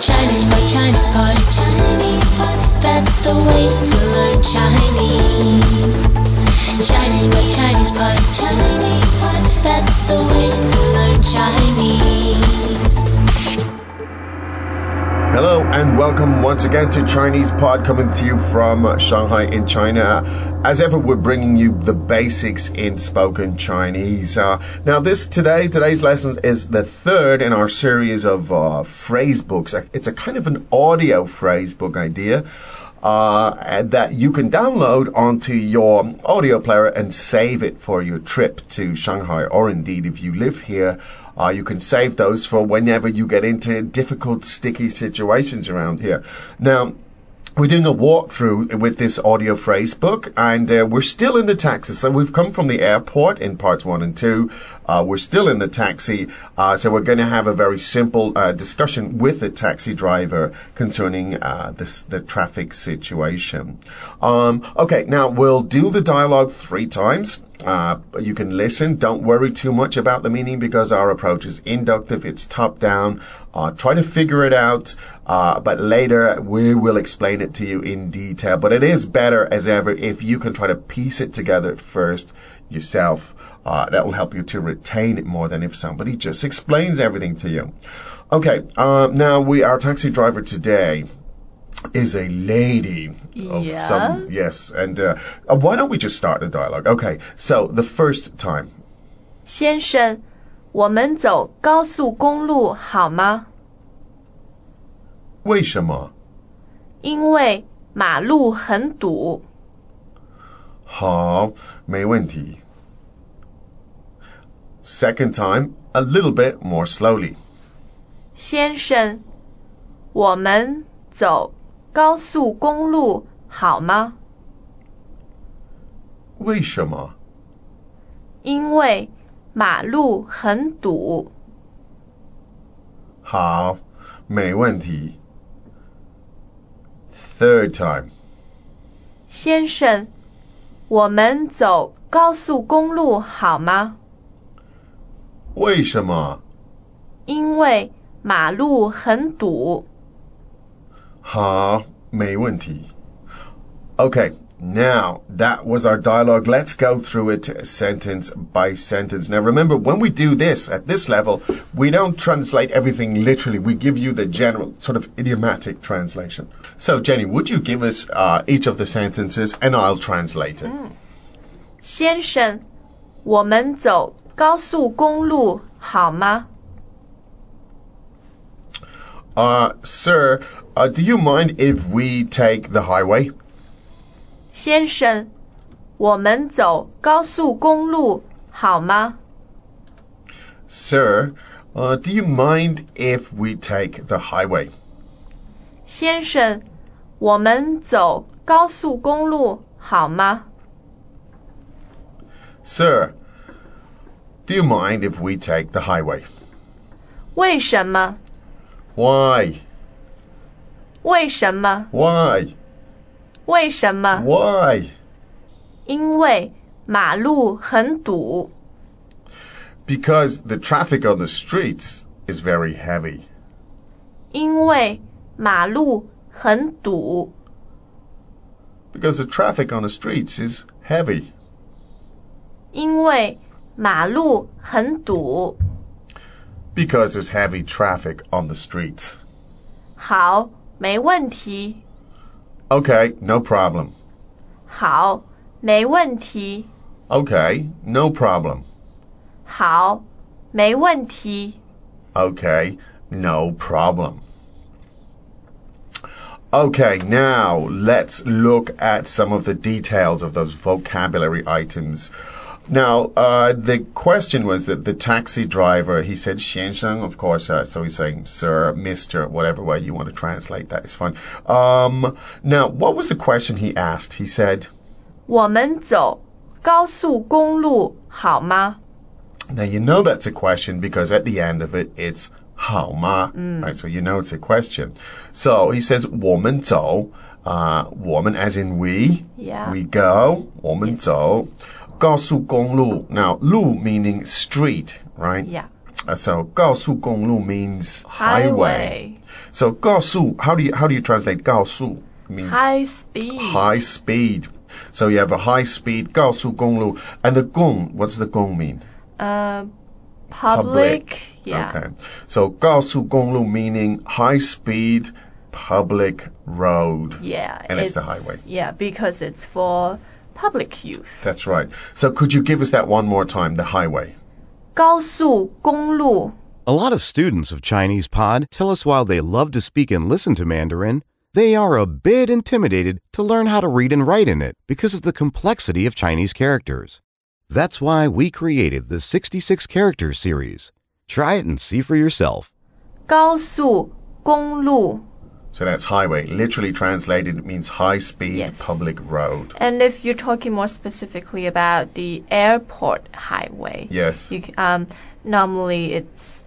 Chinese Pod, Chinese Pod, Chinese Pod. That's the way to learn Chinese. Chinese Pod, Chinese Pod, Chinese Pod. That's the way to learn Chinese. Hello and welcome once again to Chinese Pod coming to you from Shanghai in China. As ever, we're bringing you the basics in spoken Chinese. Uh, now, this today, today's lesson is the third in our series of uh, phrase books. It's a kind of an audio phrase book idea. Uh, that you can download onto your audio player and save it for your trip to Shanghai, or indeed if you live here, uh, you can save those for whenever you get into difficult, sticky situations around here. Now, we're doing a walkthrough with this audio phrase book, and uh, we're still in the taxi. So we've come from the airport in parts one and two. Uh, we're still in the taxi, uh, so we're going to have a very simple uh, discussion with the taxi driver concerning uh, this the traffic situation. Um, okay, now we'll do the dialogue three times. Uh, you can listen. Don't worry too much about the meaning because our approach is inductive. It's top down. Uh, try to figure it out. Uh, but later we will explain it to you in detail. But it is better as ever if you can try to piece it together first yourself. Uh, that will help you to retain it more than if somebody just explains everything to you. Okay, uh, now we our taxi driver today is a lady of Yeah. some yes, and uh, uh, why don't we just start the dialogue? Okay, so the first time. 先生，我们走高速公路好吗？为什么？因为马路很堵。好，没问题。Second time, a little bit more slowly. 先生，我们走 高速公路好吗？为什么？因为马路很堵。好，没问题。Third time. 先生，我们走高速公路好吗？为什么？因为马路很堵。好，没问题。Okay, now that was our dialogue. Let's go through it sentence by sentence. Now remember, when we do this at this level, we don't translate everything literally. We give you the general sort of idiomatic translation. So Jenny, would you give us uh, each of the sentences and I'll translate it? 先生，我们走高速公路好吗？ Uh, sir, uh, do you mind if we take the highway? 先生，我们走高速公路好吗？ Sir, uh, do you mind if we take the highway? 先生，我们走高速公路好吗？ Sir, do you mind if we take the highway? 为什么？ Why? 为什么？ Why? 为什么？ Why? 因为马路很堵。 Because the traffic on the streets is very heavy. 因为马路很堵。 Because the traffic on the streets is heavy. 因为马路很堵。 Because there's heavy traffic on the streets. 好，没问题。 Okay, no problem. 好，没问题。 Okay, no problem. 好，没问题。 Okay, no problem. Okay, now let's look at some of the details of those vocabulary items. Now, uh, the question was that the taxi driver, he said 先生, of course, uh, so he's saying sir, mister, whatever way you want to translate that is fine. Um, now, what was the question he asked? He said, 我们走高速公路好吗？ Now you know that's a question because at the end of it it's 好吗? Right, so you know it's a question. So he says 我们走, uh, 我们 as in we, Yeah. we go, 我们走, 高速公路. Now 路 meaning street, right? Yeah. Uh, so 高速公路 means highway. highway, So 高速 how do you how do you translate 高速 means high speed, high speed. So you have a high speed 高速公路 and the 公 what's the 公 mean? uh, public, yeah, Okay. So 高速公路 meaning high speed public road. yeah, And it's the highway. Yeah, because it's for public use. That's right. So could you give us that one more time, the highway? 高速公路 A lot of students of Chinese Pod tell us while they love to speak and listen to Mandarin, they are a bit intimidated to learn how to read and write in it because of the complexity of Chinese characters. That's why we created the 66 characters series. Try it and see for yourself. 高速公路 So that's highway. Literally translated, it means high speed Yes. public road. And if you're talking more specifically about the airport highway, Yes. you, c- um, normally it's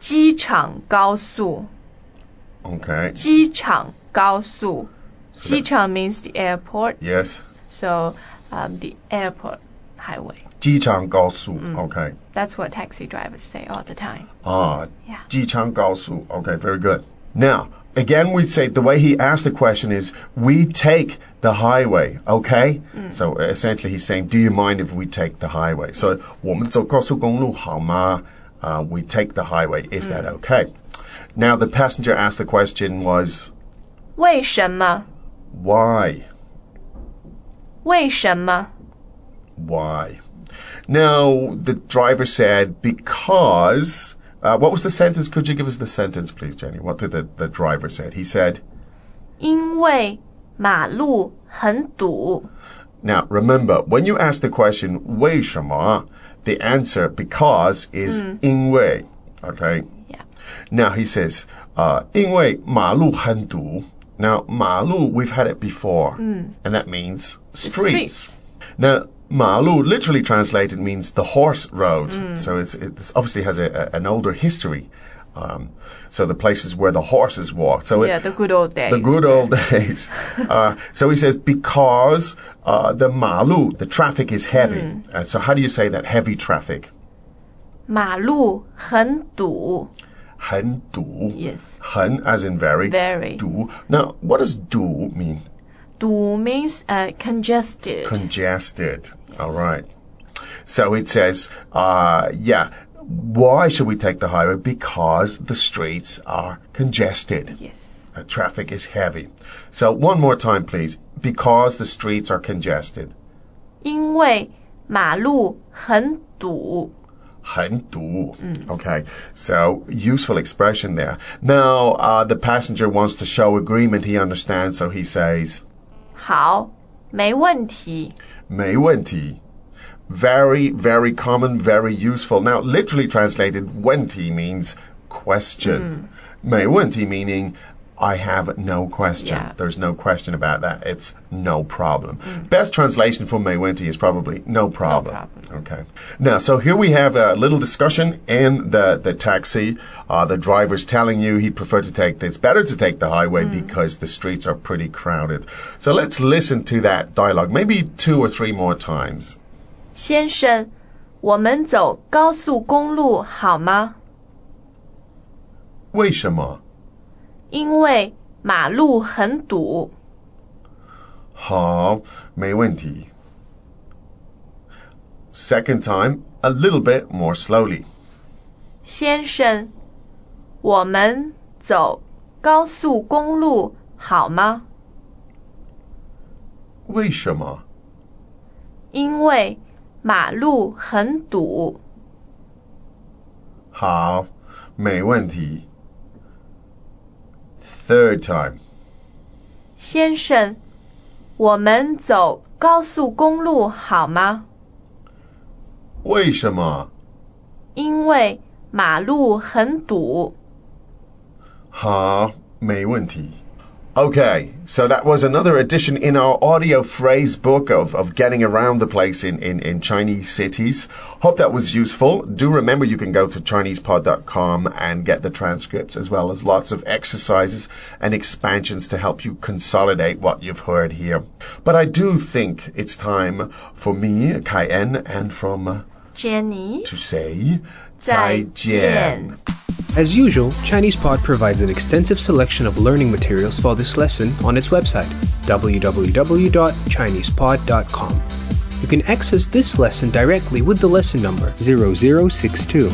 机场高速。 Okay. 机场高速。机场 means the airport, Yes. so um, the airport highway. 机场高速. Mm. Okay. That's what taxi drivers say all the time. Ah, Yeah. 机场高速. Okay, very good. Now, again, we say the way he asked the question is, we take the highway, okay? So essentially, he's saying, do you mind if we take the highway? So, 我们走高速公路好吗? Uh, we take the highway. Is that okay? Now, the passenger asked the question was, 为什么？ why? 为什么？ Why? Now, the driver said, because. Uh, what was the sentence? Could you give us the sentence, please, Jenny? What did the, the driver said? He said, 因为马路很堵。 Now, remember, when you ask the question, 为什么, the answer, because, is 因为. Okay? Yeah. Now, he says, uh, 因为马路很堵. Now, 马路, we've had it before. And that means streets. streets. Now, 马路, literally translated, means the horse road. So it's, it obviously has a, a, an older history. Um, so the places where the horses walked. So it, Yeah, the good old days. the good old days. Uh, so he says because uh, the malu, the traffic is heavy. Uh, so how do you say that heavy traffic? 马路很堵。很堵. Yes. 很 as in very. Very. 堵. Now, what does 堵 mean? 堵 means uh, congested. Congested. All right. So it says, uh, yeah. Why should we take the highway? Because the streets are congested. yes. Uh, traffic is heavy. So one more time, please. Because the streets are congested. 因为马路很堵。很堵. Okay, so useful expression there. Now, uh, the passenger wants to show agreement. He understands, so he says, 好，没问题。没问题. Very, very common, very useful. Now, literally translated, 问题 means question. 没问题 meaning I have no question. Yeah. There's no question about that. It's no problem. Mm-hmm. Best translation for mei wenti is probably no problem. no problem. Okay. Now, so here we have a little discussion in the, the taxi. Uh, the driver's telling you he'd prefer to take, it's better to take the highway mm. because the streets are pretty crowded. So let's listen to that dialogue, maybe two or three more times. 先生，我们走高速公路好吗？为什么？因为马路很堵。好，没问题. Second time, a little bit more slowly. 先生，我们走高速公路好吗？为什么？因为马路很堵。好，没问题. Third time. 先生，我们走高速公路好吗？为什么？因为马路很堵。好，没问题. Okay, so that was another edition in our audio phrase book of, of getting around the place in, in, in Chinese cities. Hope that was useful. Do remember you can go to ChinesePod.com and get the transcripts as well as lots of exercises and expansions to help you consolidate what you've heard here. But I do think it's time for me, Ken, and from uh, Jenny，to say 再见。As usual, ChinesePod provides an extensive selection of learning materials for this lesson on its website, www.chinesepod.com. You can access this lesson directly with the lesson number 0062.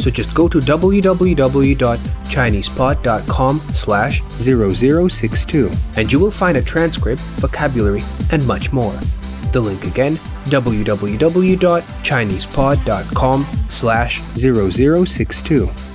So just go to www.chinesepod.com slash 0062 and you will find a transcript, vocabulary, and much more. The link again, www.chinesepod.com slash 0062.